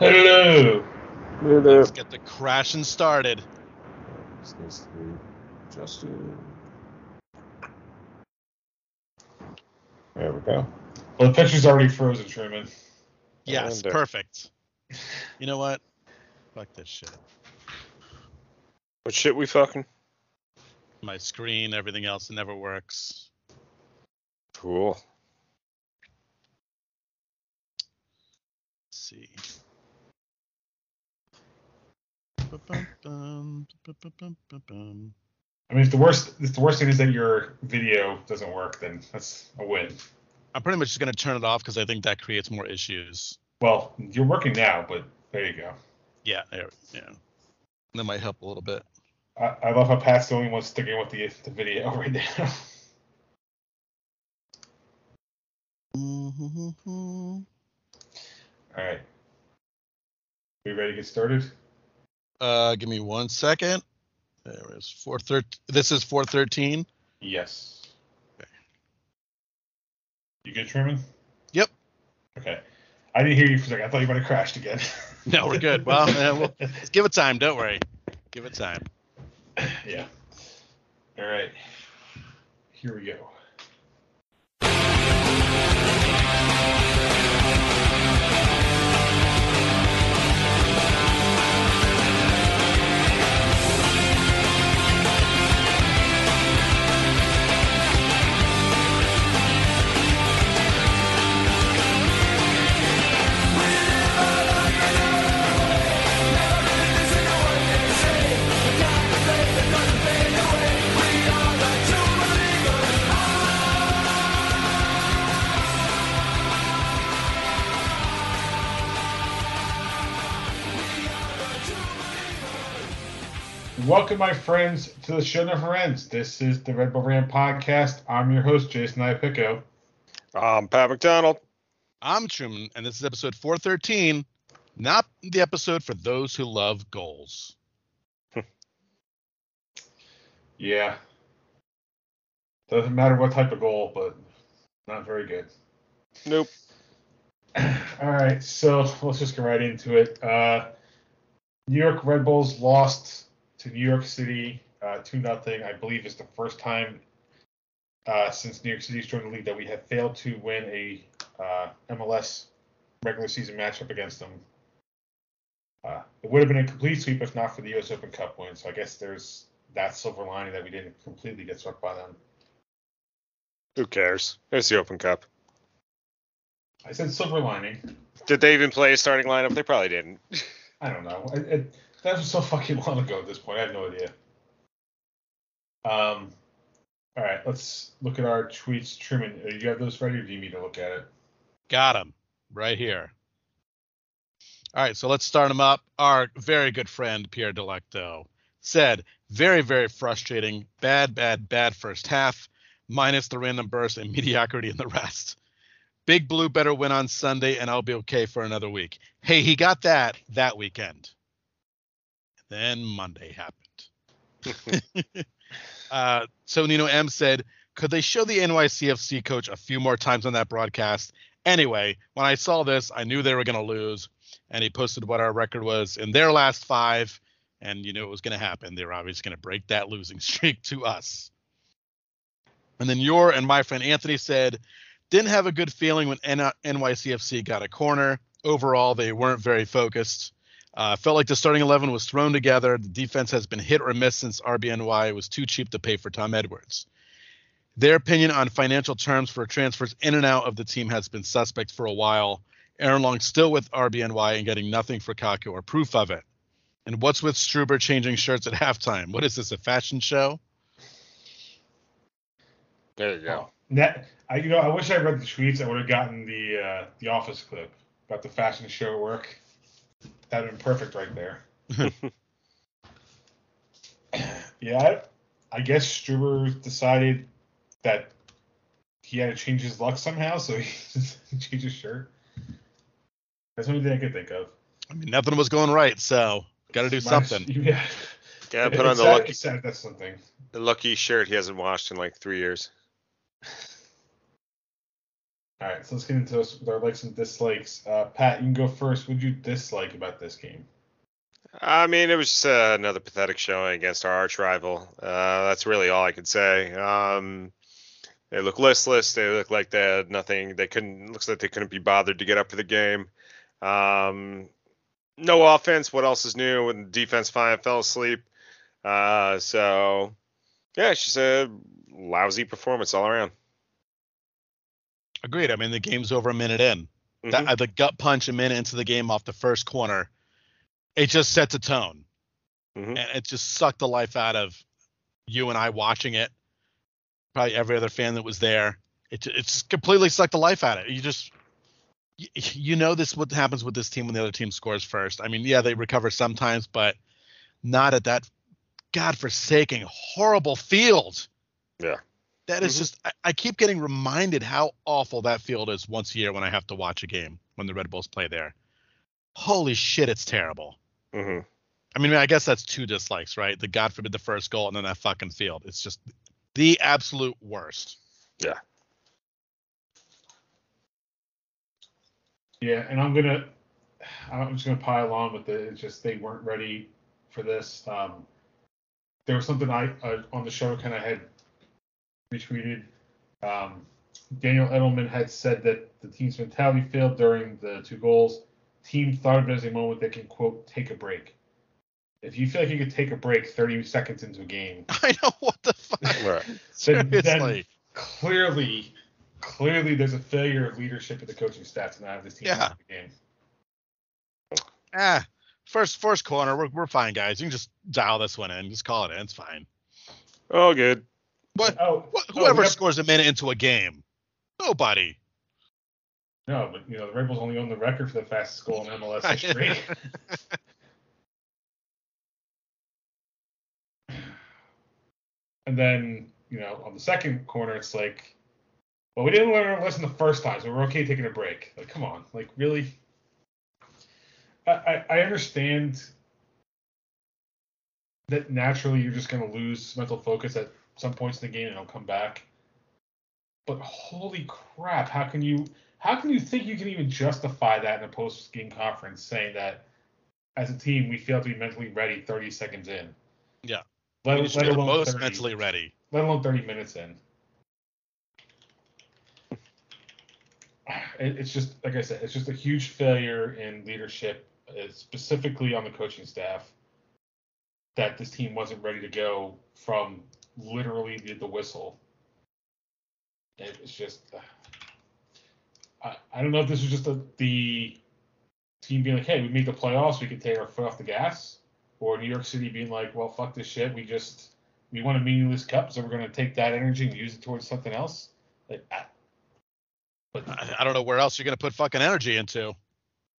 Hello. Let's get the crashing started. This needs to be Justin. There we go. Well, the picture's already frozen, Truman. Yes, Wonder. perfect. You know what? Fuck this shit. What shit we fucking? My screen, everything else, it never works. Cool. Let's see. Ba-bum-bum, ba-ba-bum-ba-bum. I mean, if the worst, if the worst thing is that your video doesn't work, then that's a win. I'm pretty much just gonna turn it off because I think that creates more issues. Well, you're working now, but there you go. Yeah, there, yeah. That might help a little bit. I, I love how Pat's the only one sticking with the the video right now. Mm-hmm. All right. We ready to get started? Uh, give me one second. There it is. Four This is four thirteen. Yes. Okay. You good, Truman? Yep. Okay. I didn't hear you for a second. I thought you might have crashed again. No, we're good. Well, uh, we'll just give it time. Don't worry. Give it time. yeah. All right. Here we go. Welcome, my friends, to the show never ends. This is the Red Bull Ram podcast. I'm your host, Jason Iapico. Um, Pat McDonald. I'm Truman, and this is episode 413. Not the episode for those who love goals. Yeah. Doesn't matter what type of goal, but not very good. Nope. All right, so let's just get right into it. Uh, New York Red Bulls lost to New York City uh, 2 nothing. I believe it's the first time uh, since New York City's joined the league that we have failed to win a uh, MLS regular season matchup against them. Uh, it would have been a complete sweep if not for the U.S. Open Cup win. So I guess there's that silver lining that we didn't completely get swept by them. Who cares? It's the Open Cup. I said silver lining. Did they even play a starting lineup? They probably didn't. I don't know. It, it, that was so fucking long ago at this point. I have no idea. Um, all right, let's look at our tweets. Truman, uh, you have those ready, or do you need to look at it? Got him right here. All right, so let's start him up. Our very good friend Pierre Delecto said, "Very, very frustrating. Bad, bad, bad first half, minus the random burst and mediocrity in the rest. Big Blue better win on Sunday, and I'll be okay for another week. Hey, he got that that weekend. Then Monday happened. uh, so Nino M said, "Could they show the NYCFC coach a few more times on that broadcast?" Anyway, when I saw this, I knew they were going to lose, and he posted what our record was in their last five, and you knew it was going to happen. They were obviously going to break that losing streak to us. And then your and my friend Anthony said, didn't have a good feeling when N- NYCFC got a corner. Overall, they weren't very focused. Uh, felt like the starting 11 was thrown together. The defense has been hit or miss since RBNY was too cheap to pay for Tom Edwards. Their opinion on financial terms for transfers in and out of the team has been suspect for a while. Aaron Long still with RBNY and getting nothing for Kaku or proof of it. And what's with Struber changing shirts at halftime? What is this, a fashion show? There you go. Net, I you know I wish I read the tweets. I would have gotten the uh, the office clip about the fashion show at work. That'd been perfect right there. yeah, I, I guess Struber decided that he had to change his luck somehow, so he changed his shirt. That's the only thing I could think of. I mean, nothing was going right, so got to do Minus- something. Yeah. Gotta put on the sad- lucky it's sad that's something. the lucky shirt he hasn't washed in like three years. All right, so let's get into with our likes and dislikes. Uh, Pat, you can go first. What did you dislike about this game? I mean, it was just uh, another pathetic showing against our arch rival. Uh, that's really all I could say. Um, they look listless. They look like they had nothing. They couldn't. Looks like they couldn't be bothered to get up for the game. Um, no offense. What else is new? When defense finally fell asleep. Uh, so yeah, it's just a lousy performance all around. Agreed. I mean, the game's over a minute in. Mhm. That, uh, the gut punch a minute into the game off the first corner, it just sets a tone, Mhm. and it just sucked the life out of you and I watching it. Probably every other fan that was there. It just completely sucked the life out of it. You just you, you know this what happens with this team when the other team scores first. I mean, yeah, they recover sometimes, but not at that godforsaken horrible field. Yeah. That is Mhm. just I, I keep getting reminded how awful that field is once a year when I have to watch a game when the Red Bulls play there. Holy shit, it's terrible. Mhm. I mean, I guess that's two dislikes, right? The God forbid the first goal and then that fucking field. It's just the absolute worst. Yeah. Yeah, and I'm gonna, I'm just gonna pile on with it. It's just they weren't ready for this. Um, there was something I uh, on the show kind of had retweeted. Um, Daniel Edelman had said that the team's mentality failed during the two goals. Team thought of it as a moment they can quote take a break. If you feel like you could take a break 30 seconds into a game, I know what the fuck. Right. then, then Seriously. clearly, clearly there's a failure of leadership of the coaching staff to not have this team Yeah. win the game. Ah, first first corner, we're we're fine, guys. You can just dial this one in. Just call it in. It's fine. Oh, good. But Oh, wh- oh, whoever we have- scores a minute into a game, nobody. No, but you know the Red Bulls only own the record for the fastest goal in MLS history. and then you know on the second corner, it's like, well, we didn't learn our lesson the first time, so we're okay taking a break. Like, come on, like really. I I, I understand that naturally you're just going to lose mental focus at some points in the game and it'll come back. But holy crap, how can you how can you think you can even justify that in a post game conference saying that as a team we failed to be mentally ready 30 seconds in? Yeah. Let, let alone most 30, mentally ready. let alone 30 minutes in. It, it's just like I said, it's just a huge failure in leadership, uh, specifically on the coaching staff, that this team wasn't ready to go from literally the, the whistle. It- It's just, uh, I, I don't know if this was just a, the team being like, hey, we made the playoffs, we can take our foot off the gas, or New York City being like, well, fuck this shit, we just we won a meaningless cup, so we're going to take that energy and use it towards something else. Like, I, but I, I don't know where else you're gonna put fucking energy into.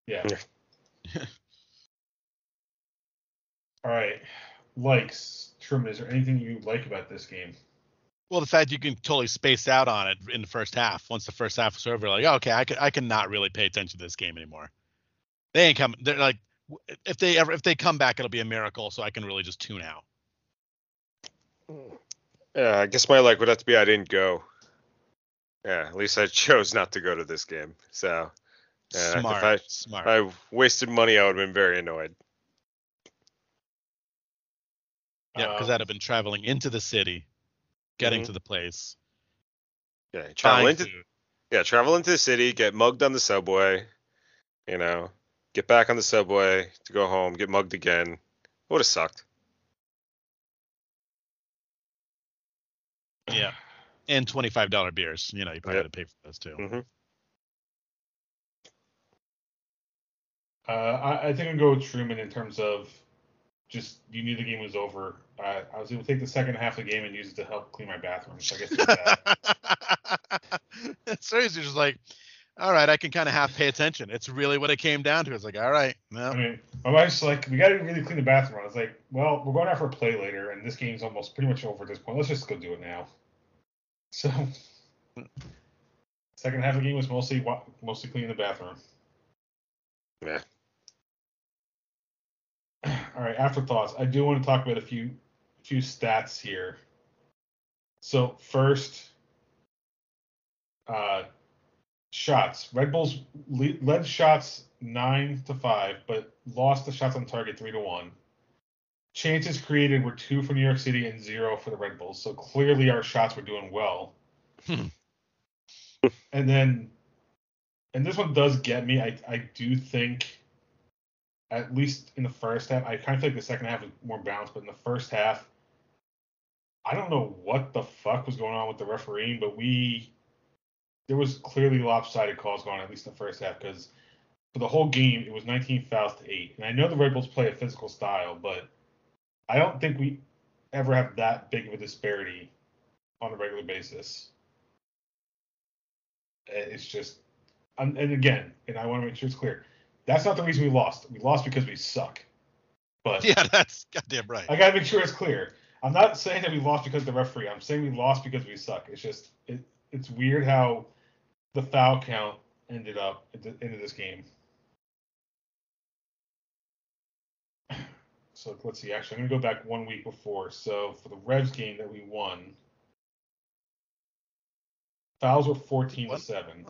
yeah. All right, likes Truman. Is there anything you like about this game? Well, the fact you can totally space out on it in the first half. Once the first half was over, like, oh, okay, I can I can not really pay attention to this game anymore. They ain't coming. They're like, if they ever if they come back, it'll be a miracle. So I can really just tune out. Yeah, I guess my like would have to be I didn't go. Yeah, at least I chose not to go to this game. So Yeah, if smart, I- smart. if I wasted money, I would have been very annoyed. Yeah, because Um, I'd have been traveling into the city, getting Mhm. to the place, Yeah, travel into food. yeah, travel into the city, get mugged on the subway, you know, get back on the subway to go home, get mugged again. Would have sucked. Yeah, and twenty five dollar beers. You know, you probably Yep. had to pay for those too. hmm Uh, I, I think I'm going go with Truman in terms of just you knew the game was over. Uh, I was able to take the second half of the game and use it to help clean my bathroom. So I guess it's that. Seriously, just like, all right, I can kind of half pay attention. It's really what it came down to. It's like, all right, I mean, my wife's like, we got to really clean the bathroom. I was like, well, we're going out for a play later, and this game's almost pretty much over at this point. Let's just go do it now. So, second half of the game was mostly mostly cleaning the bathroom. Yeah. All right, afterthoughts. I do want to talk about a few few stats here. So first, uh, shots. Red Bulls le- led shots nine to five, but lost the shots on target three to one. Chances created were two for New York City and zero for the Red Bulls. So clearly our shots were doing well. Hmm. and then, and this one does get me. I I do think, at least in the first half, I kind of think the second half is more balanced, but in the first half, I don't know what the fuck was going on with the refereeing, but we there was clearly lopsided calls going on at least in the first half because for the whole game it was 19 fouls to eight. And I know the Red Bulls play a physical style, but I don't think we ever have that big of a disparity on a regular basis. It's just, and again, and I want to make sure it's clear, that's not the reason we lost. We lost because we suck. But Yeah, that's goddamn right. I gotta make sure it's clear. I'm not saying that we lost because of the referee. I'm saying we lost because we suck. It's just it, it's weird how the foul count ended up at the end of this game. So let's see. Actually, I'm gonna go back one week before. So for the Revs game that we won, fouls were 14 to seven.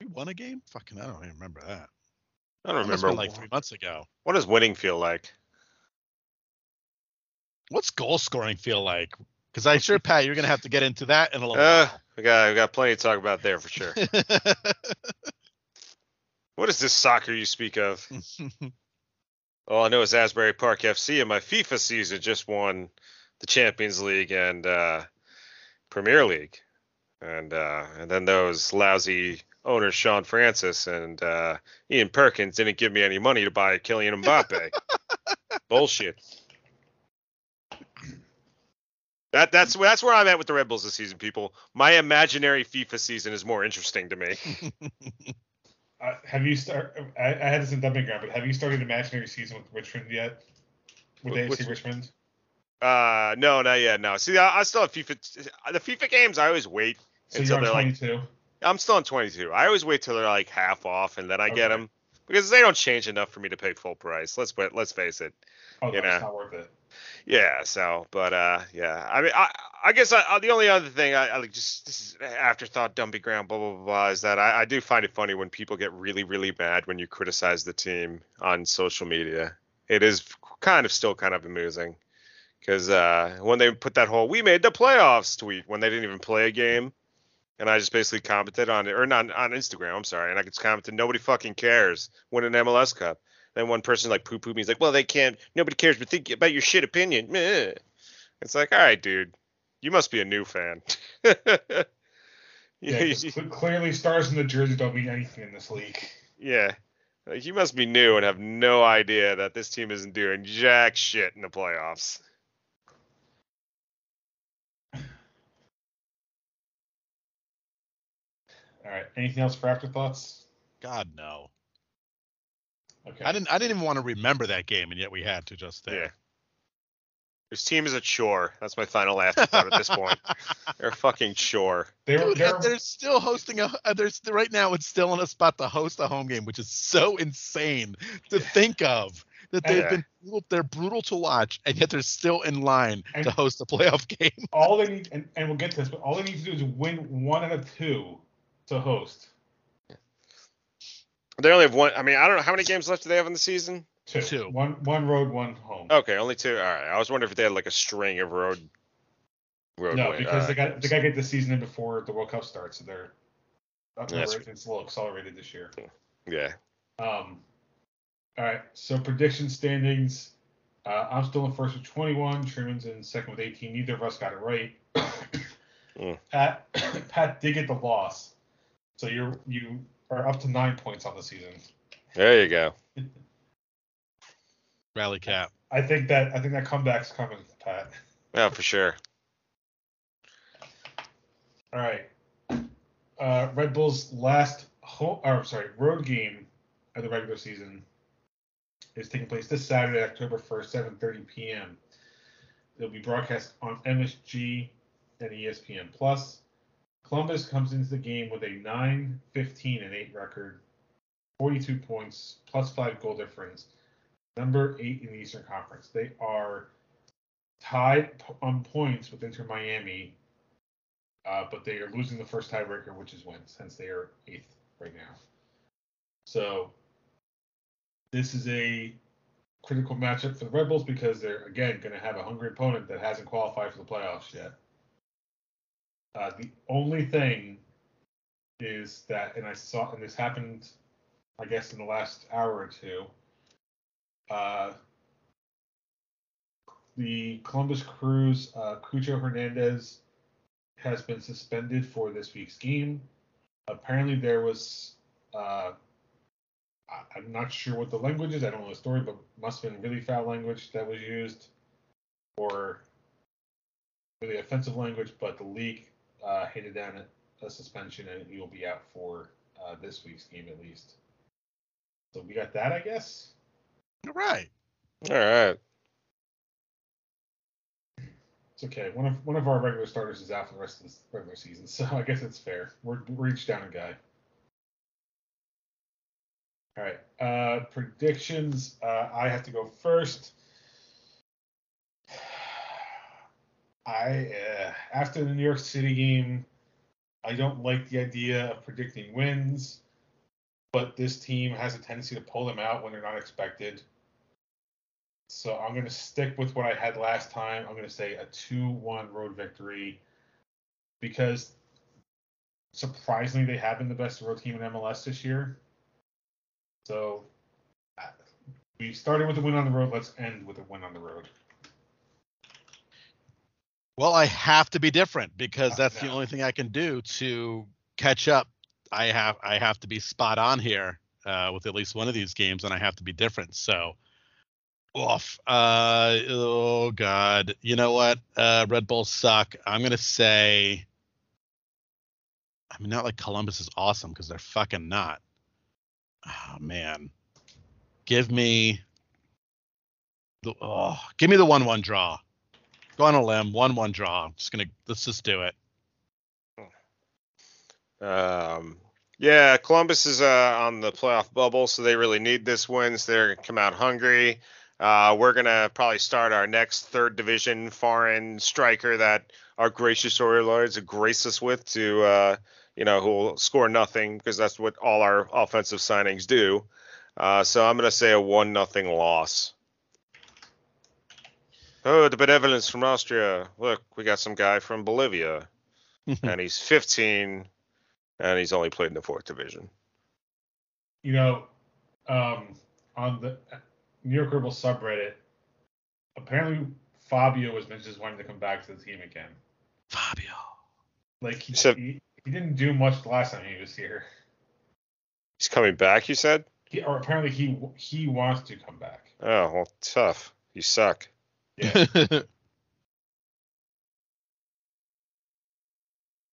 We won a game? Fucking, I don't even remember that. I don't remember. like three months ago. What does winning feel like? What's goal scoring feel like? Because I'm sure, Pat, you're gonna have to get into that in a little Uh, we got we got plenty to talk about there for sure. what is this soccer you speak of? All I know is Asbury Park FC and my FIFA season just won the Champions League and uh, Premier League, and uh, and then those lousy owners Sean Francis and uh, Ian Perkins didn't give me any money to buy Kylian Mbappe. Bullshit. That that's that's where I'm at with the Red Bulls this season, people. My imaginary FIFA season is more interesting to me. Uh, have you start? I, I had this in dumping ground, but have you started imaginary season with Richmond yet? With Wh- AFC which- Richmond? Uh, no, not yet. No. See, I, I still have FIFA. The FIFA games, I always wait So until you're on they're like. 22. I'm still on 22. I always wait till they're like half off, and then I get them because they don't change enough for me to pay full price. Let's. Let's face it. oh, no, you know. it's not worth it. Yeah. So, but uh, yeah. I mean, I I guess I, I, the only other thing I, I like just this is afterthought, dumpy ground, blah blah blah, blah is that I, I do find it funny when people get really really mad when you criticize the team on social media. It is kind of still kind of amusing because uh, when they put that whole "we made the playoffs" tweet when they didn't even play a game. And I just basically commented on it, or not on Instagram. I'm sorry, and I just commented, "Nobody fucking cares. Win an MLS Cup." Then one person like poo poo me. He's like, well, they can't. Nobody cares, but think about your shit opinion. Meh. It's like, all right, dude, you must be a new fan. yeah, cl- clearly stars in the jersey don't mean anything in this league. yeah. Like, you must be new and have no idea that this team isn't doing jack shit in the playoffs. All right. Anything else for afterthoughts? God no. Okay. I didn't. I didn't even want to remember that game, and yet we had to just there. Yeah. This team is a chore. That's my final afterthought at this point. They're a fucking chore. They're, Dude, they're, they're still hosting a. uh, There's right now. It's still in a spot to host a home game, which is so insane to think of. That they've Yeah. been brutal, they're brutal to watch, and yet they're still in line And- to host a playoff game. all they need, and, and we'll get to this, but all they need to do is win one out of two to host. They only have one. I mean, I don't know how many games left do they have in the season. Two. Two. One, one road, one home. Okay, only two. All right. I was wondering if they had like a string of road. road no, win- because uh, they got they got to get the season in before the World Cup starts, so they're That's- it's a little accelerated this year. Yeah. Um, all right, so prediction standings. Uh, I'm still in first with 21. Truman's in second with 18. Neither of us got it right. Mm. Pat Pat did get the loss, so you're you are up to nine points on the season. There you go. Rally cap. I think that I think that comeback's coming, Pat. Yeah, for sure. All right. Uh, Red Bull's last home, or sorry, road game of the regular season is taking place this Saturday, October 1st, 7:30 p.m. It'll be broadcast on MSG and ESPN Plus. Columbus comes into the game with a 9, 15, and 8 record, 42 points, plus 5 goal difference, number 8 in the Eastern Conference. They are tied on points with Inter Miami uh, but they are losing the first tiebreaker, which is wins, since they are eighth right now. So this is a critical matchup for the Red Bulls because they're again going to have a hungry opponent that hasn't qualified for the playoffs yet. Uh, the only thing is that, and I saw, and this happened, I guess, in the last hour or two. Uh, the Columbus Crew's uh, Cucho Hernandez has been suspended for this week's game. Apparently, there was uh, I- I'm not sure what the language is. I don't know the story, but must have been really foul language that was used, or really offensive language. But the league uh, handed down a, a suspension, and he will be out for uh, this week's game at least. So we got that, I guess. All right. All right. It's okay. One of one of our regular starters is out for the rest of the regular season, so I guess it's fair. We're we're each down a guy. All right. Uh, predictions. Uh, I have to go first. I uh, after the New York City game, I don't like the idea of predicting wins, but this team has a tendency to pull them out when they're not expected. So I'm going to stick with what I had last time. I'm going to say a 2-1 road victory because surprisingly they have been the best road team in MLS this year. So uh, we started with a win on the road. Let's end with a win on the road. Well, I have to be different because that's the only thing I can do to catch up. I have I have to be spot on here uh, with at least one of these games, and I have to be different. So, off. Uh, oh God, you know what? Uh, Red Bulls suck. I'm gonna say. I mean, not like Columbus is awesome because they're fucking not. Oh man, give me. The, oh, give me the one-one draw. Go on a limb, one-one draw. I'm just gonna let's just do it. Um, yeah, Columbus is uh, on the playoff bubble, so they really need this win. So they're gonna come out hungry. Uh, we're gonna probably start our next third division foreign striker that our gracious overlords grace us with to, uh, you know, who will score nothing because that's what all our offensive signings do. Uh, so I'm gonna say a one nothing loss. Oh, the benevolence from Austria. Look, we got some guy from Bolivia, and he's 15 and he's only played in the fourth division. You know, um, on the New York Rebel subreddit, apparently Fabio was mentioned as wanting to come back to the team again. Fabio. Like he, So- he, he didn't do much the last time he was here. He's coming back, you said? He, or apparently he he wants to come back. Oh, well, tough. You suck. Yeah.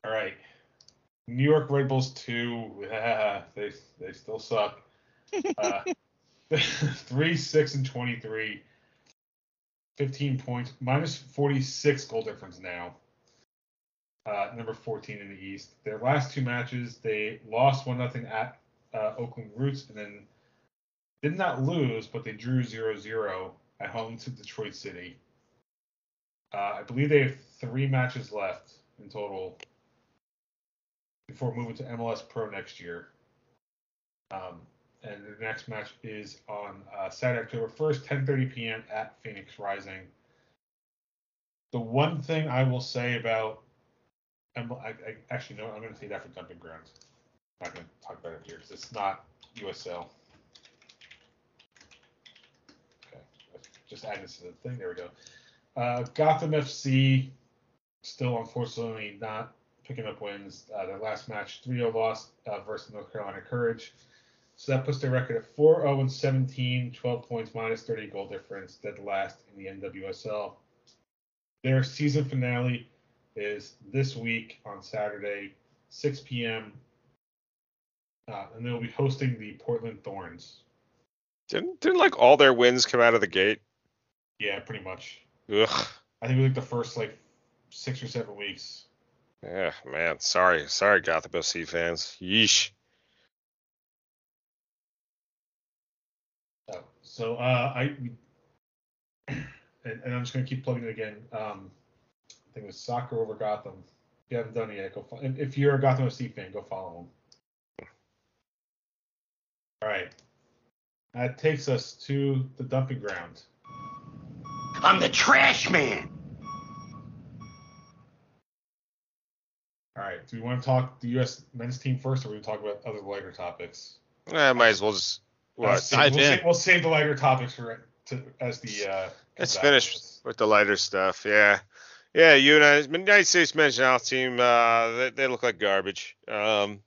All right. New York Red Bulls two. ah, they they still suck. Uh, three, six, and twenty-three. Fifteen points, minus forty-six goal difference now. Uh, number fourteen in the East. Their last two matches, they lost one nothing at uh, Oakland Roots, and then did not lose, but they drew 0-0 at home to Detroit City. Uh, I believe they have three matches left in total before moving to MLS Pro next year. Um, and the next match is on uh, Saturday, October 1st, 10:30 p.m. at Phoenix Rising. The one thing I will say about, I, I, actually no, I'm going to say that for Dumping Grounds. I'm not going to talk about it here because it's not USL. Okay, let's just add this to the thing. There we go. Uh, Gotham FC still unfortunately not picking up wins. Uh, their last match, 3-0 loss uh, versus North Carolina Courage. So that puts their record at 4-0 and 17, 12 points minus 30 goal difference, dead last in the NWSL. Their season finale is this week on Saturday, 6 p.m. Uh, and they'll be hosting the Portland Thorns. Didn't didn't like all their wins come out of the gate? Yeah, pretty much. Ugh. I think it was like the first like six or seven weeks. Yeah, man. Sorry, sorry, Gotham FC fans. Yeesh. Oh, so uh, I and, and I'm just gonna keep plugging it again. Um, I think it was soccer over Gotham. If you haven't done it yet, go. Fo- if, if you're a Gotham FC fan, go follow them. All right. That takes us to the dumping ground. I'm the trash man. All right. Do we want to talk the U.S. men's team first, or we talk about other lighter topics? Eh, might as well just. Uh, What? save- dive we'll, in. save, we'll save the lighter topics for to, as the. Uh, Let's comes out. finish with the lighter stuff. Yeah, yeah. United United States men's national team. Uh, they, they look like garbage. Um,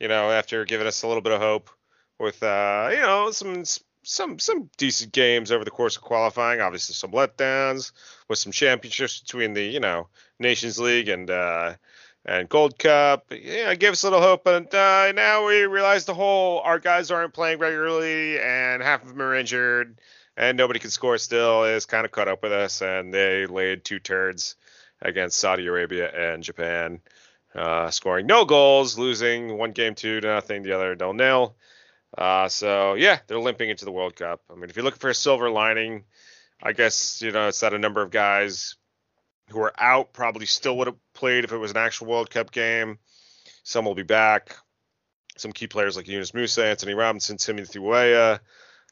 you know, after giving us a little bit of hope with uh, you know, some some some decent games over the course of qualifying. Obviously, some letdowns with some championships between the you know Nations League and uh, and Gold Cup. Yeah, gave us a little hope, but uh, now we realize the whole our guys aren't playing regularly and half of them are injured and nobody can score still is kind of caught up with us and they laid two turds against Saudi Arabia and Japan. Uh, scoring no goals, losing one game two to nothing, the other nil nil. Uh, so yeah, they're limping into the World Cup. I mean, if you're looking for a silver lining, I guess you know it's that a number of guys who are out probably still would have played if it was an actual World Cup game. Some will be back. Some key players like Yunus Musah, Antonee Robinson, Timothy Weah.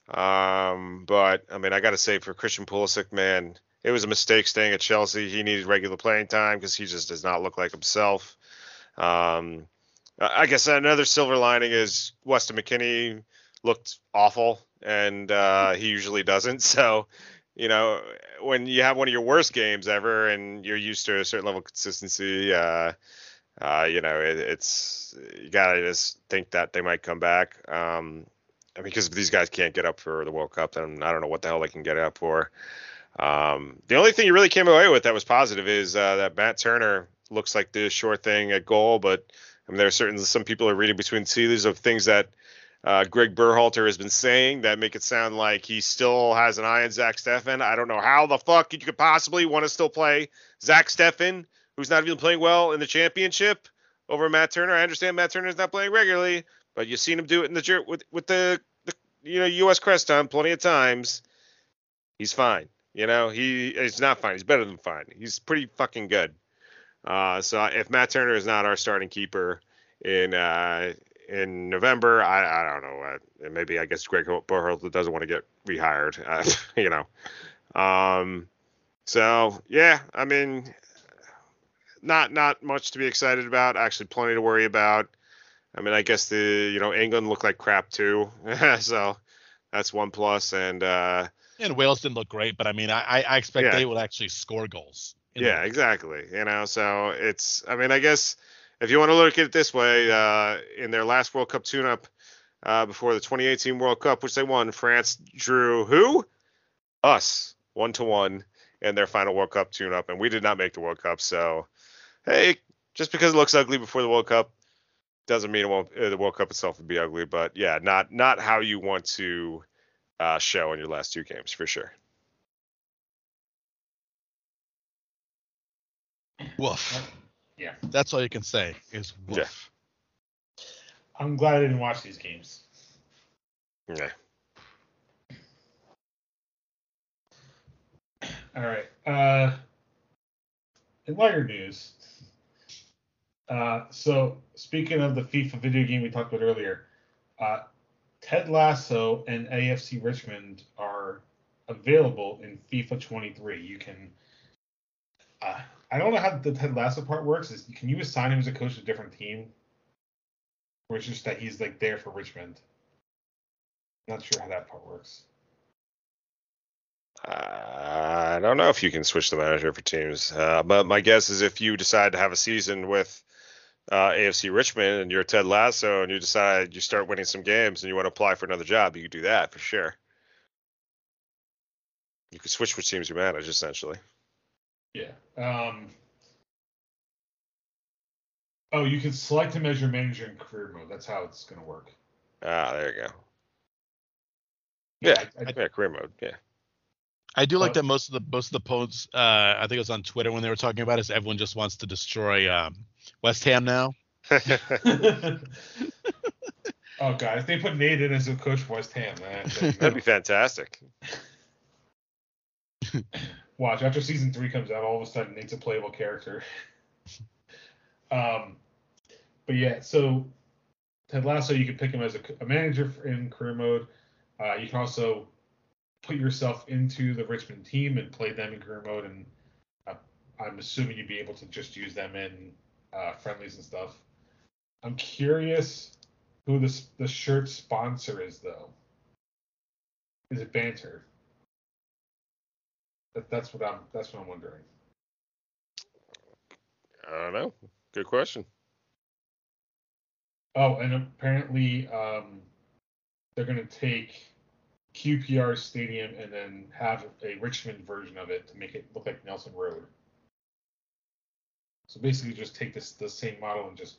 Um, but I mean, I got to say for Christian Pulisic, man, it was a mistake staying at Chelsea. He needed regular playing time because he just does not look like himself. Um, I guess another silver lining is Weston McKennie looked awful, and uh, he usually doesn't. So, you know, when you have one of your worst games ever, and you're used to a certain level of consistency, uh, uh, you know, it, it's you gotta just think that they might come back. Um, I mean, because if these guys can't get up for the World Cup, then I don't know what the hell they can get up for. Um, the only thing you really came away with that was positive is uh, that Matt Turner looks like the sure thing at goal, but Mean, there are certain some people are reading between the leaves of things that uh, Greg Berhalter has been saying that make it sound like he still has an eye on Zach Steffen. I don't know how the fuck you could possibly want to still play Zach Steffen, who's not even playing well in the championship, over Matt Turner. I understand Matt Turner is not playing regularly, but you've seen him do it in the with with the, the you know U.S. crest on plenty of times. He's fine. You know he he's not fine. He's better than fine. He's pretty fucking good. Uh, so if Matt Turner is not our starting keeper in uh, in November, I, I don't know. Uh, maybe I guess Greg Berhalter doesn't want to get rehired. Uh, you know. Um, so yeah, I mean, not not much to be excited about. Actually, plenty to worry about. I mean, I guess the you know England looked like crap too, so that's one plus. And uh, And Wales didn't look great, but I mean, I, I expect Yeah. they will actually score goals. Yeah, exactly. You know, so it's. I mean, I guess if you want to look at it this way, uh, in their last World Cup tune-up uh, before the 2018 World Cup, which they won, France drew who? Us, one to one in their final World Cup tune-up, and we did not make the World Cup. So, hey, just because it looks ugly before the World Cup doesn't mean. Uh, the World Cup itself would be ugly, but yeah, not not how you want to uh, show in your last two games for sure. Woof. Yeah. That's all you can say is woof. Yeah. I'm glad I didn't watch these games. Yeah. All right. Uh, in lighter news, uh, so speaking of the FIFA video game we talked about earlier, uh, Ted Lasso and AFC Richmond are available in FIFA 23. You can. Uh, I don't know how the Ted Lasso part works. Is can you assign him as a coach to a different team, or it's just that he's like there for Richmond? Not sure how that part works. I don't know if you can switch the manager for teams, uh, but my guess is if you decide to have a season with uh, AFC Richmond and you're Ted Lasso and you decide you start winning some games and you want to apply for another job, you could do that for sure. You could switch which teams you manage essentially. Yeah. Um, oh, you can select and measure manager in career mode. That's how it's going to work. Ah, there you go. Yeah, I, I, yeah, career mode. Yeah. I do like Uh, that most of the most of the posts. Uh, I think it was on Twitter when they were talking about it. Is everyone just wants to destroy um, West Ham now? oh god, if they put Nate in as a coach for West Ham, man, That'd be fantastic. Watch after season three comes out, all of a sudden Nate's a playable character. Um, but yeah, so Ted Lasso, you can pick him as a, a manager in career mode. Uh, you can also put yourself into the Richmond team and play them in career mode, and uh, I'm assuming you'd be able to just use them in uh, friendlies and stuff. I'm curious who the the shirt sponsor is though. Is it Banter? That, that's what I'm that's what I'm wondering. I don't know. Good question. Oh, and apparently um, they're going to take QPR Stadium and then have a Richmond version of it to make it look like Nelson Road. So basically, just take this the same model and just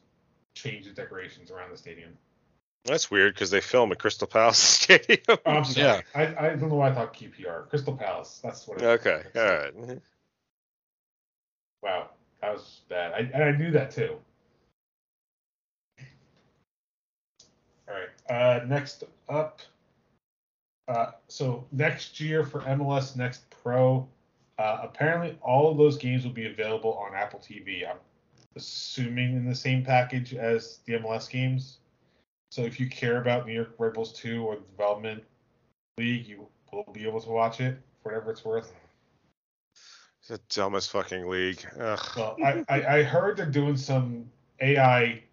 change the decorations around the stadium. That's weird because they film at Crystal Palace Stadium. Oh, I'm sorry. Yeah. I, I don't know why I thought QPR. Crystal Palace. That's what. It okay. All right. Wow, that was bad. I, and I knew that too. All right. Uh, next up. Uh, so next year for MLS Next Pro, uh, apparently all of those games will be available on Apple TV. I'm assuming in the same package as the MLS games. So if you care about New York Red Bulls 2 or the Development League, you will be able to watch it for whatever it's worth. It's the dumbest fucking league. Ugh. Well, I, I, I heard they're doing some AI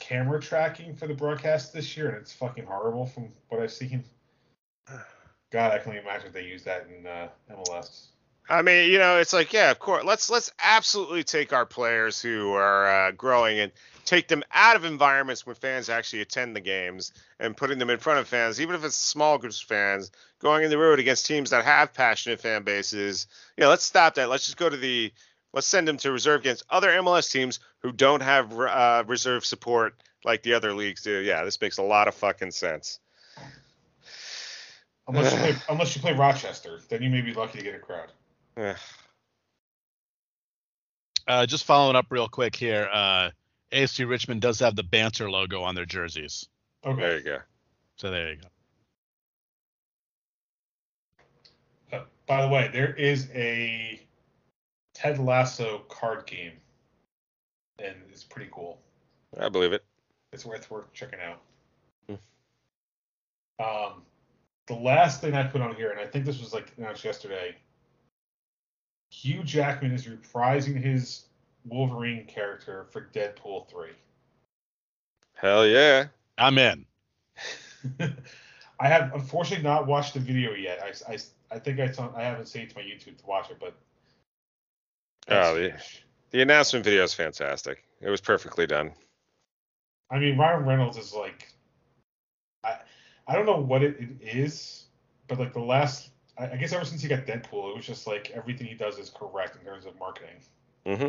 camera tracking for the broadcast this year, and it's fucking horrible from what I've seen. God, I can only imagine if they use that in uh, MLS. I mean, you know, it's like, yeah, of course. Let's let's absolutely take our players who are uh, growing and take them out of environments where fans actually attend the games and putting them in front of fans, even if it's small groups of fans, going in the road against teams that have passionate fan bases. You know, let's stop that. Let's just go to the let's send them to reserve against other MLS teams who don't have uh, reserve support like the other leagues do. Yeah, this makes a lot of fucking sense. Unless you play, unless you play Rochester, then you may be lucky to get a crowd. Ugh. Uh, just following up real quick here. Uh, AFC Richmond does have the Banter logo on their jerseys. Okay. There you go. So there you go. Uh, by the way, there is a Ted Lasso card game, and it's pretty cool. I believe it. It's worth worth checking out. Hmm. Um, the last thing I put on here, and I think this was like announced yesterday. Hugh Jackman is reprising his Wolverine character for Deadpool three. Hell yeah. I'm in. I have unfortunately not watched the video yet. I, I, I think I saw, I haven't saved my YouTube to watch it, but Oh, the, the announcement video is fantastic. It was perfectly done. I mean, Ryan Reynolds is like, I, I don't know what it, it is, but like the last, I, I guess ever since he got Deadpool, it was just like everything he does is correct in terms of marketing. hmm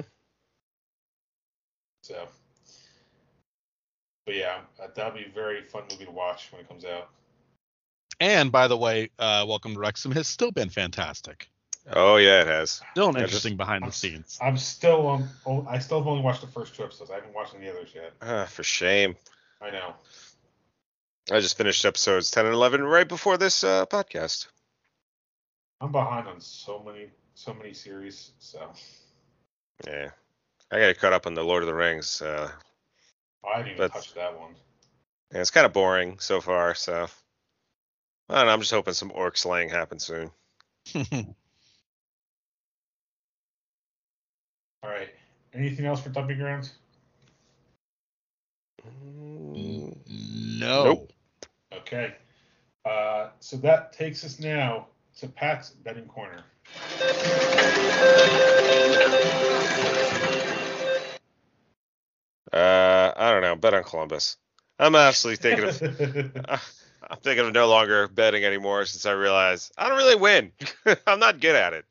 So, but yeah, uh, that'll be a very fun movie to watch when it comes out. And by the way, uh, Welcome to Wrexham has still been fantastic. Oh yeah, it has. Still an Yeah, interesting just- behind I'm the scenes. I'm still on. Oh, I still have only watched the first two episodes. I haven't watched any others yet. Ah, for shame. I know. I just finished episodes 10 and 11 right before this uh, podcast. I'm behind on so many, so many series. So Yeah. I got caught up on the Lord of the Rings. Uh, I haven't even That's- touched that one. and it's kind of boring so far, so. I don't know, I'm just hoping some orc slaying happens soon. All right. Anything else for dumping grounds? Mm, no. Nope. Okay. Uh, so that takes us now to Pat's betting corner. Uh, I don't know. Bet on Columbus. I'm actually thinking of. I'm thinking of no longer betting anymore since I realized I don't really win. I'm not good at it.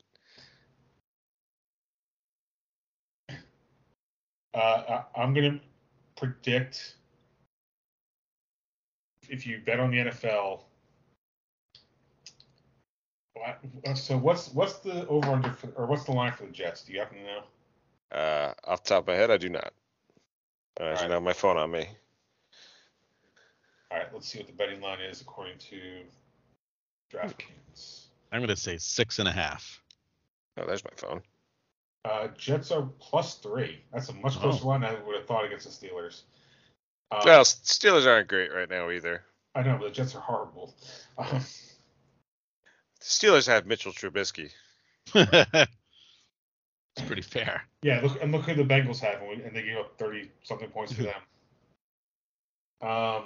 uh, I'm gonna predict if you bet on the NFL. What- So what's what's the over under for, or what's the line for the Jets? Do you happen to know? Uh, off the top of my head, I do not. I Alright. don't have my phone on me. All right, let's see what the betting line is according to DraftKings. I'm going to say six and a half. Oh, there's my phone. Uh, Jets are plus three. That's a much Oh. closer one than I would have thought against the Steelers. Uh, Well, Steelers aren't great right now either. I know, but the Jets are horrible. Um, The Steelers have Mitchell Trubisky. it's pretty fair. yeah, look and look who the Bengals have, and, they gave up thirty something points to them. Um,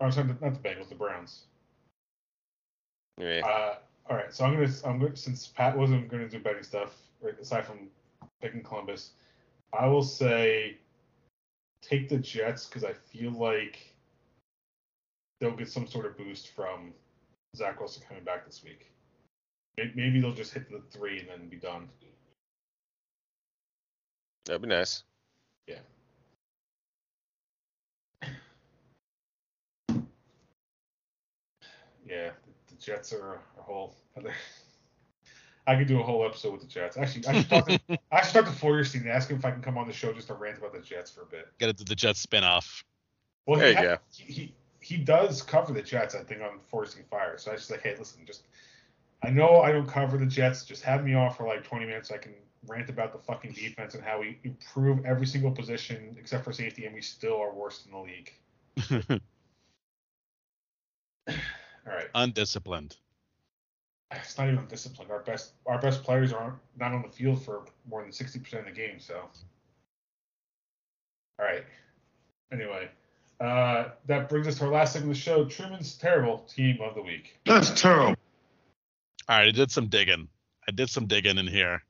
I'm sorry, not the Bengals, the Browns. Yeah. Uh, all right, so I'm gonna, I'm gonna since Pat wasn't gonna do betting stuff, right, aside from picking Columbus, I will say take the Jets because I feel like they'll get some sort of boost from Zach Wilson coming back this week. Maybe they'll just hit the three and then be done. That'd be nice. Yeah, the, the Jets are a whole other. I could do a whole episode with the Jets. Actually, I should talk to, I should talk to Foyerstein and ask him if I can come on the show just to rant about the Jets for a bit. Get it to the Jets spinoff. Well, There he, you go. he, he he does cover the Jets, I think, on Forcing Fire. So I just like, hey, listen, just I know I don't cover the Jets. Just have me off for like 20 minutes. So I can rant about the fucking defense and how we improve every single position except for safety, and we still are worst in the league. All right, Undisciplined. it's not even disciplined. Our best our best players aren't not on the field for more than 60% of the game. So, all right. Anyway, uh, that brings us to our last segment of the show. Truman's terrible team of the week. That's terrible. All right, I did some digging. I did some digging in here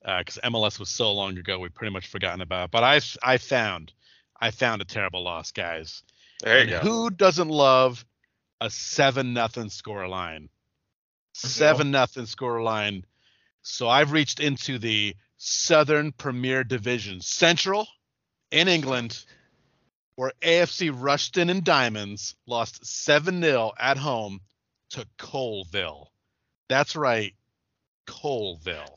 because MLS was so long ago we pretty much forgotten about. But I I found I found a terrible loss, guys. There you And go. Who doesn't love a seven nothing score line? Seven nothing score line. So I've reached into the Southern Premier Division Central in England, where AFC Rushton and Diamonds lost 7 0 at home to Coalville. That's right, Coalville.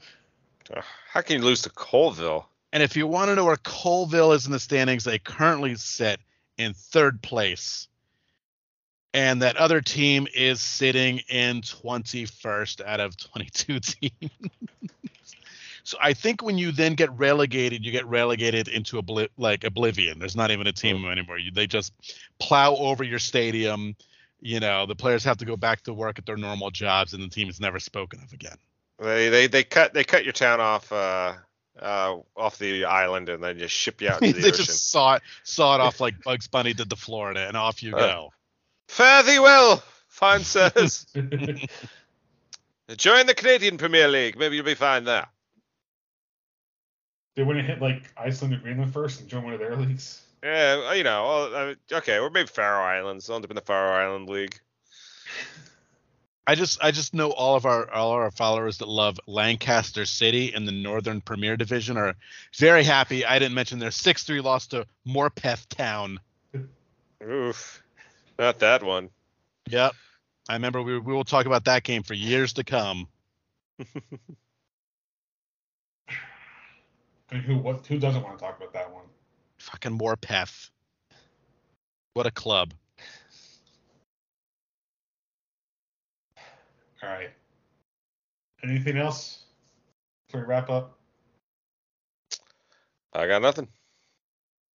How can you lose to Coalville? And if you want to know where Coalville is in the standings, they currently sit in third place. And that other team is sitting in 21st out of 22 teams. So I think when you then get relegated, you get relegated into obli- like oblivion. There's not even a team anymore. You, they just plow over your stadium. You know, the players have to go back to work at their normal jobs, and the team is never spoken of again. They they they cut they cut your town off uh uh off the island and then just ship you out to the they ocean. just saw it, saw it off like Bugs Bunny did to Florida, and off you Uh, go. Fare thee well, fine sirs. Join the Canadian Premier League. Maybe you'll be fine there. They wouldn't hit like Iceland or Greenland first and join one of their leagues. Yeah, you know. Okay, or maybe Faroe Islands. I'll end up in the Faroe Island League. I just I just know all of our all our followers that love Lancaster City in the Northern Premier Division are very happy. I didn't mention their six three loss to Morpeth Town. Oof, not that one. Yep. I remember we we will talk about that game for years to come. And who what who doesn't want to talk about that one? Fucking Morpeth. What a club. All right. Anything else before we wrap up? I got nothing.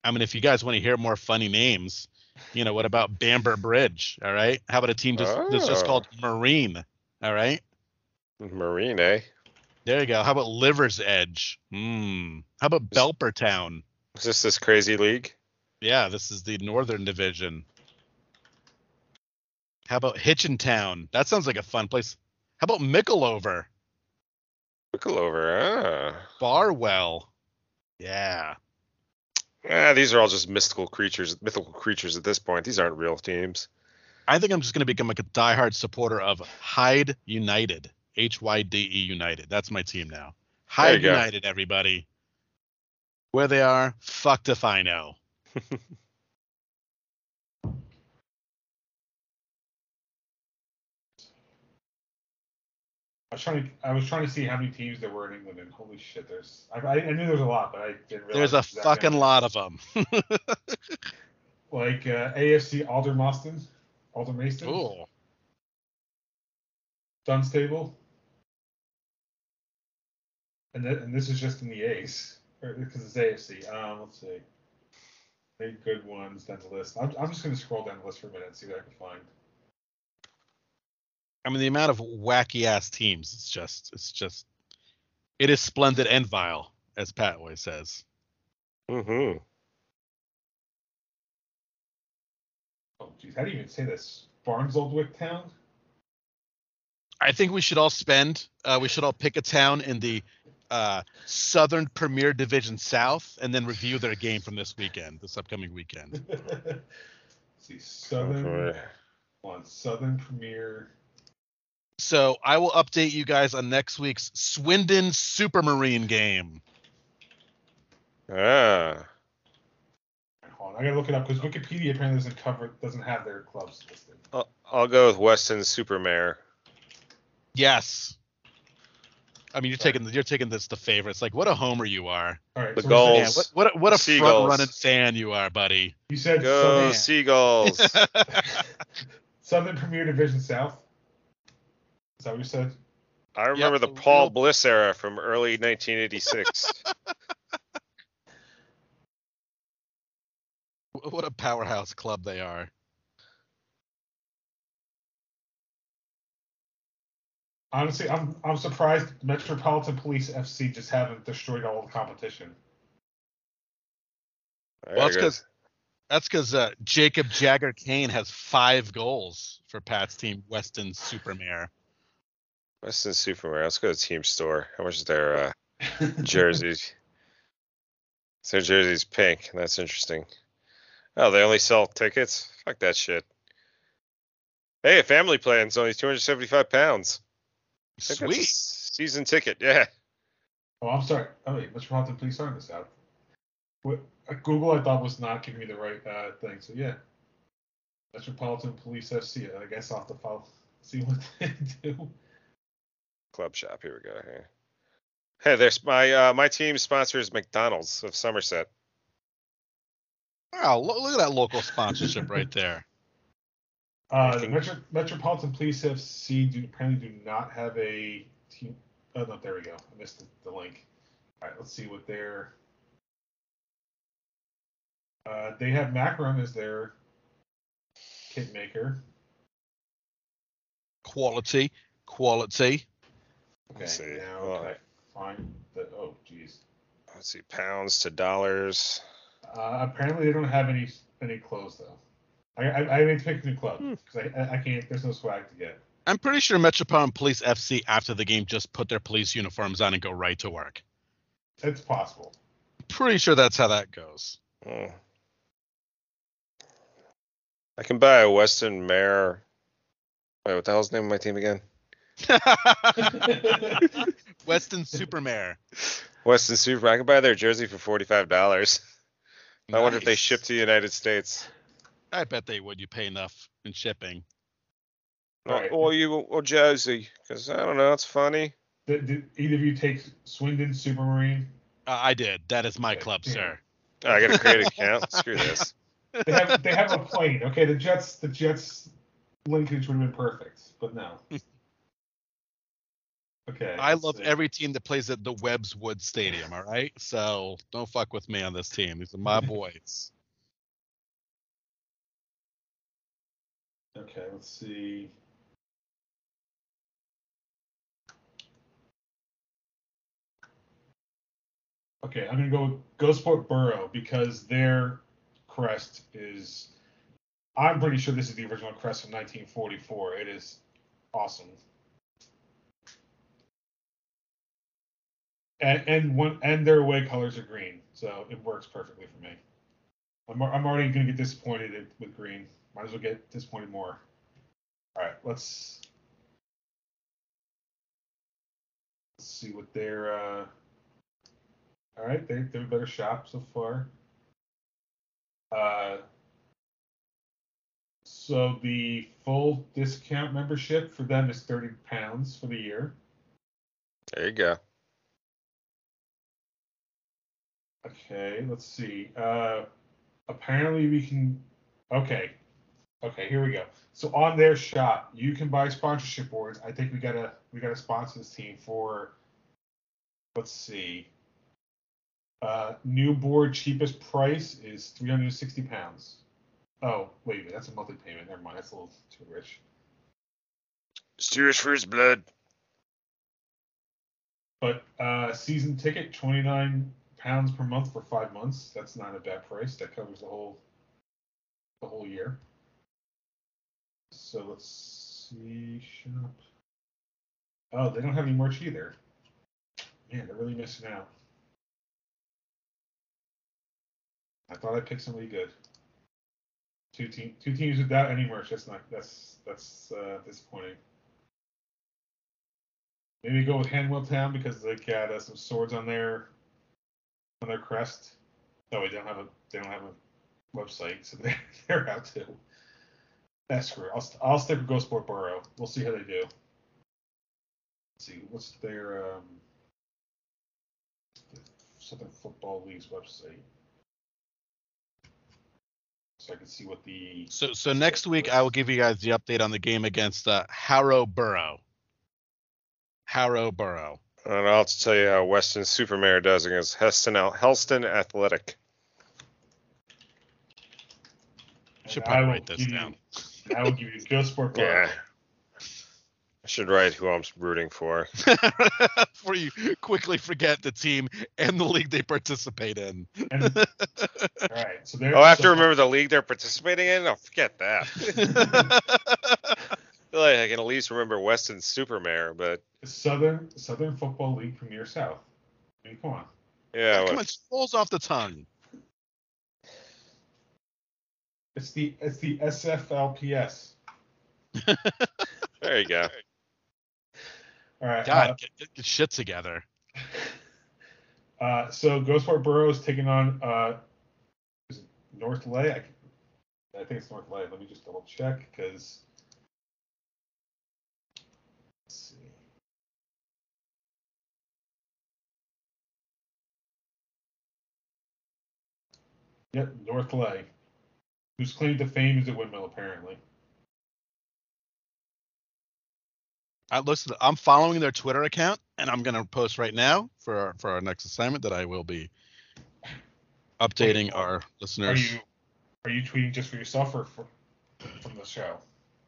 I mean, if you guys want to hear more funny names, you know, what about Bamber Bridge? All right. How about a team just that's just Oh. called Marine? All right. Marine, eh? There you go. How about Liversedge? Hmm. How about Belper Town? Is this this crazy league? Yeah, this is the Northern Division. How about Hitchin Town? That sounds like a fun place. How about Mickleover? Mickleover, ah. Barwell. Yeah. Ah, these are all just mystical creatures, mythical creatures at this point. These aren't real teams. I think I'm just going to become like a diehard supporter of Hyde United. H Y D E United. That's my team now. There you Hyde go. United, everybody. Where they are, fucked if I know. I was trying to I was trying to see how many teams there were in England, and holy shit, there's I, I I knew there was a lot, but I didn't realize There's a it fucking many. lot of them. like uh, AFC Aldermaston, Aldermaston, Ooh. Dunstable, And, th- and this is just in the A's, because it's AFC. Um, let's see. Eight good ones down the list. I'm, I'm just going to scroll down the list for a minute and see what I can find. I mean, the amount of wacky ass teams, it's just, it's just, it is splendid and vile, as Pat always says. Mm-hmm. Oh, geez, how do you even say this? Barnoldswick Town? I think we should all spend, uh, we should all pick a town in the uh, Southern Premier Division South and then review their game from this weekend, this upcoming weekend. See, Southern on Southern Premier. So I will update you guys on next week's Swindon Supermarine game. Ah. Hold on, I gotta look it up because Wikipedia apparently doesn't cover doesn't have their clubs listed. I'll, I'll go with Weston-super-Mare. Yes. I mean, you're taking you're taking this the favorites. Like, what a homer you are. All right, The so goals. Man, what what a, what a Seagulls. front running fan you are, buddy. You said Go Southern, Seagulls. Southern Premier Division South. Is that what you said? I remember Yep, the the Paul real- Bliss era from early 1986. what a powerhouse club they are. Honestly, I'm I'm surprised Metropolitan Police FC just haven't destroyed all the competition. There Well, it's it goes. 'cause- That's because uh, Jacob Jagger Kane has five goals for Pat's team, Weston-super-Mare. Weston Supermare. Let's go to Team Store. How much is their uh, jerseys? So their jerseys pink. That's interesting. Oh, they only sell tickets? Fuck that shit. Hey, a family plan's only 275 pounds. I think that's a Sweet. season ticket. Yeah. Oh, I'm sorry. Oh, wait, Metropolitan Police aren't in the South. What, uh, Google, I thought, was not giving me the right uh, thing. So, yeah. Metropolitan Police FC. I guess I'll have to follow, see what they do. Club shop. Here we go. Here. Hey, there's my uh, my team sponsors McDonald's of Somerset. Wow, look, look at that local sponsorship right there. Uh, the Think- Metro, Metropolitan Police FC do, apparently do not have a team. Oh, no, there we go. I missed the, the link. All right, let's see what their. Uh, they have Macron as their kit maker. Quality, quality. Okay, Let's see. now Well, okay, fine. The, oh, geez. Let's see, pounds to dollars. Uh, apparently they don't have any any clothes though. I I, I need to pick a new club Hmm. because I, I I can't. There's no swag to get. I'm pretty sure Metropolitan Police FC after the game just put their police uniforms on and go right to work. It's possible. Pretty sure that's how that goes. Hmm. I can buy a Weston Mare. Wait, what the hell's the name of my team again? Weston-super-Mare. Weston Super. I can buy their jersey for forty-five dollars. I wonder if they ship to the United States. I bet they would. You pay enough in shipping. Right. Or, or you, or Jersey, because I don't know. It's funny. Did, did either of you take Swindon Supermarine? Uh, I did. That is my club, yeah. sir. Oh, I got to create an account. Screw this. They have they have a plane. Okay, the Jets the Jets linkage would have been perfect, but no. Okay. I love see. every team that plays at the Webbswood Stadium. All right, so don't fuck with me on this team. These are my boys. Okay, let's see. Okay, I'm gonna go Gosport Borough because their crest is. I'm pretty sure this is the original crest from 1944. It is awesome. And and one and their away colors are green, so it works perfectly for me. I'm, I'm already gonna get disappointed with green. Might as well get disappointed more. All right, let's let's see what their. Uh, all right, they they're a better shop so far. Uh, so the full discount membership for them is thirty pounds for the year. There you go. Okay, let's see. Uh, apparently we can. Okay, okay, here we go. So on their shop, you can buy sponsorship boards. I think we gotta we gotta sponsor this team for let's see. Uh, new board cheapest price is 360 pounds. Oh, wait a minute, that's a monthly payment. Never mind, that's a little too rich. Steers for his blood. But uh, season ticket, 29 pounds per month for five months. That's not a bad price. That covers the whole the whole year. So let's see shop. Oh, they don't have any merch either. Man, they're really missing out. I thought I picked somebody good. Two team, two teams without any merch. That's not. That's that's uh, disappointing. Maybe go with Hanwell Town because they got uh, some swords on their on their crest. No, they don't have a they don't have a website, so they're, they're out too. That's screw. it. I'll st- I'll stick with Gosport Borough. We'll see how they do. Let's see what's their um, Southern Football League's website, so I can see what the So so next week I will give you guys the update on the game against uh, Harrow Borough. Harrow Borough. And I'll have to tell you how Weston-super-Mare does against Heston, Helston Athletic. Should probably I will write this you- down. I will give you Gosport Borough. Yeah. I should write who I'm rooting for. Before you quickly forget the team and the league they participate in. And, all right, so there. Oh, I have so to remember the league they're participating in? Oh, forget that. I feel like I can at least remember Weston-super-Mare, but Southern Southern Football League Premier South. I mean, come on. yeah, Come on, it rolls off the tongue. It's the it's the SFLPS. there you go. All right. God, get, get your shit together. Uh, uh, so Gosport Borough is taking on uh, is North Leigh. I, I think it's North Leigh. Let me just double check because. See. Yep, North Leigh, whose claim to fame is a windmill, apparently. I listen. I'm following their Twitter account, and I'm gonna post right now for our, for our next assignment that I will be updating our listeners. Are listeners. you are you tweeting just for yourself or for, from the show?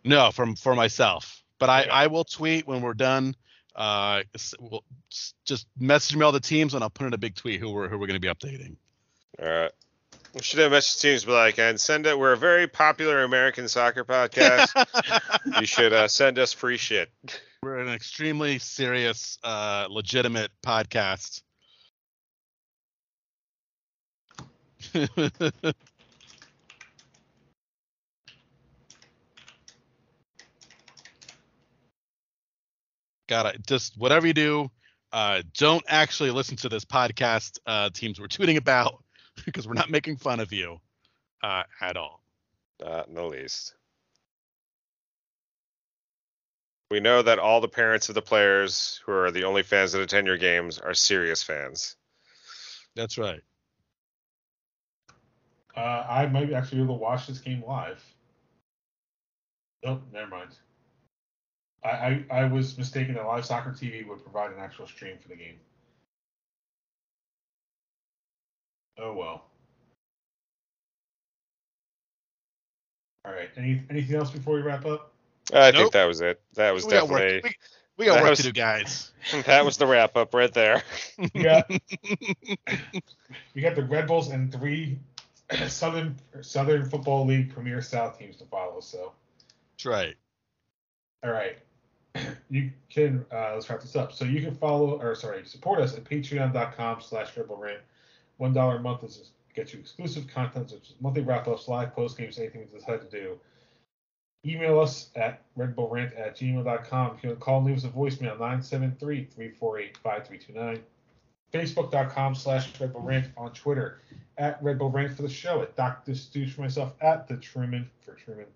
No, from for myself. But I Okay. I will tweet when we're done. Uh, we'll just message me all the teams, and I'll put in a big tweet who we're who we're gonna be updating. All right. We should have message teams be like, and send it. We're a very popular American soccer podcast. you should uh, send us free shit. we're an extremely serious, uh, legitimate podcast. Gotta just whatever you do, uh, don't actually listen to this podcast. Uh, teams we're tweeting about because we're not making fun of you uh, at all. Not in the least. We know that all the parents of the players who are the only fans that attend your games are serious fans. That's right. Uh, I might actually be able to watch this game live. Nope, never mind. I, I, I was mistaken that live soccer TV would provide an actual stream for the game. Oh well. All right. Any anything else before we wrap up? I Nope. think that was it. That was we got work. definitely We, we got that work was- to do, guys. that was the wrap up right there. We got we got the Red Bulls and three Southern Southern Football League Premier South teams to follow. So That's right. All right. You can uh, let's wrap this up. So you can follow or sorry, support us at patreon.com slash rebel rant. One dollar a month is get you exclusive content such as monthly wrap ups, live post games, anything we decide to do. Email us at redbullrant at gmail.com. If you want to call and leave us a voicemail, 973-348-5329. Facebook.com slash Red Bull Rant on Twitter, at Red Bull Rant for the show, at Dr. Stooge for myself, at The Truman for Truman.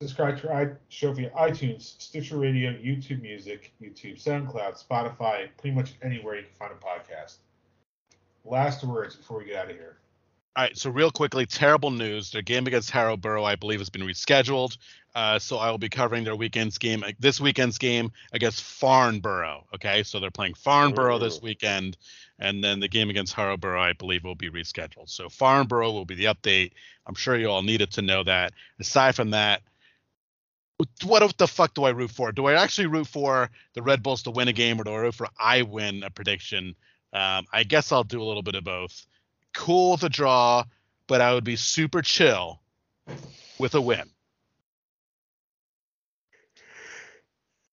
Subscribe to our show via iTunes, Stitcher Radio, YouTube Music, YouTube, SoundCloud, Spotify, pretty much anywhere you can find a podcast. Last words before we get out of here. All right, so real quickly, terrible news. Their game against Harrow Borough, I believe, has been rescheduled. Uh, so I will be covering their weekend's game, this weekend's game against Farnborough. Okay, so they're playing Farnborough this weekend, and then the game against Harrow Borough, I believe, will be rescheduled. So Farnborough will be the update. I'm sure you all needed to know that. Aside from that, what the fuck do I root for? Do I actually root for the Red Bulls to win a game, or do I root for I win a prediction? Um, I guess I'll do a little bit of both. Cool with a draw, but I would be super chill with a win.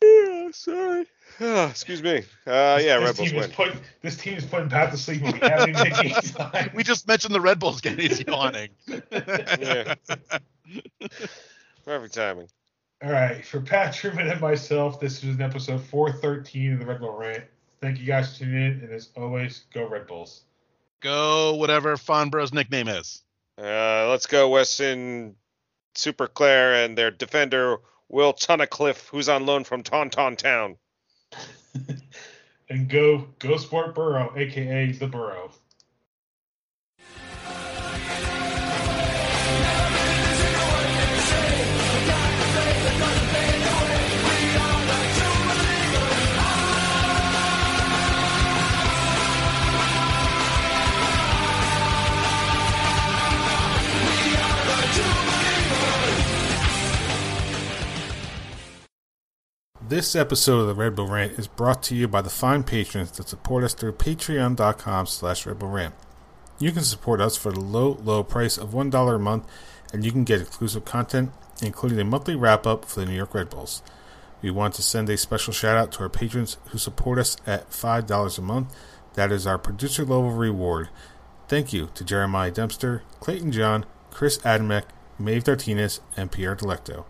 Yeah, sorry. Ah, excuse me. Uh, yeah, this Red Bulls team win. Is put, this team is putting Pat to sleep we haven't even hit time. We just mentioned the Red Bulls game. He's yawning. Yeah. Perfect timing. All right, for Pat Truman and myself, this is episode 413 of the Red Bull Rant. Thank you guys for tuning in, and as always, go Red Bulls. Go whatever Fonbro's nickname is. Uh, let's go Weston Super Claire and their defender Will Tunnicliffe, who's on loan from Taunton Town. and go go Sport Burrow, aka the Burrow. This episode of the Red Bull Rant is brought to you by the fine patrons that support us through patreon.com slash Red Bull Rant. You can support us for the low, low price of $1 a month, and you can get exclusive content, including a monthly wrap-up for the New York Red Bulls. We want to send a special shout out to our patrons who support us at $5 a month. That is our producer level reward. Thank you to Jeremiah Dempster, Clayton John, Chris Adamek, Maeve Dartinez, and Pierre Delecto.